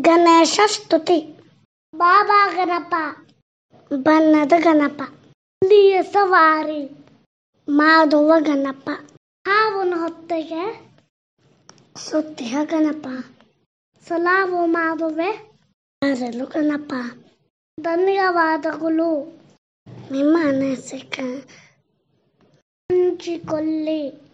ಗಣೇಶ ಸ್ತುತಿ. ಬಾಬಾ ಗಣಪ, ಬಣ್ಣದ ಗಣಪ, ಹುಲಿಯ ಸವಾರಿ, ಮಾಧವ ಗಣಪ. ಹಾವನ ಹೊತ್ತಿಗೆ ಸುತ್ತಿಯ ಗಣಪ. ಸಲಾವು ಮಾಧುವೆ, ಅರಲು ಗಣಪ. ಧನ್ಯವಾದಗಳು ನಿಮ್ಮ ಅನಿಸಿಕೆ ಹಂಚಿಕೊಳ್ಳಿ.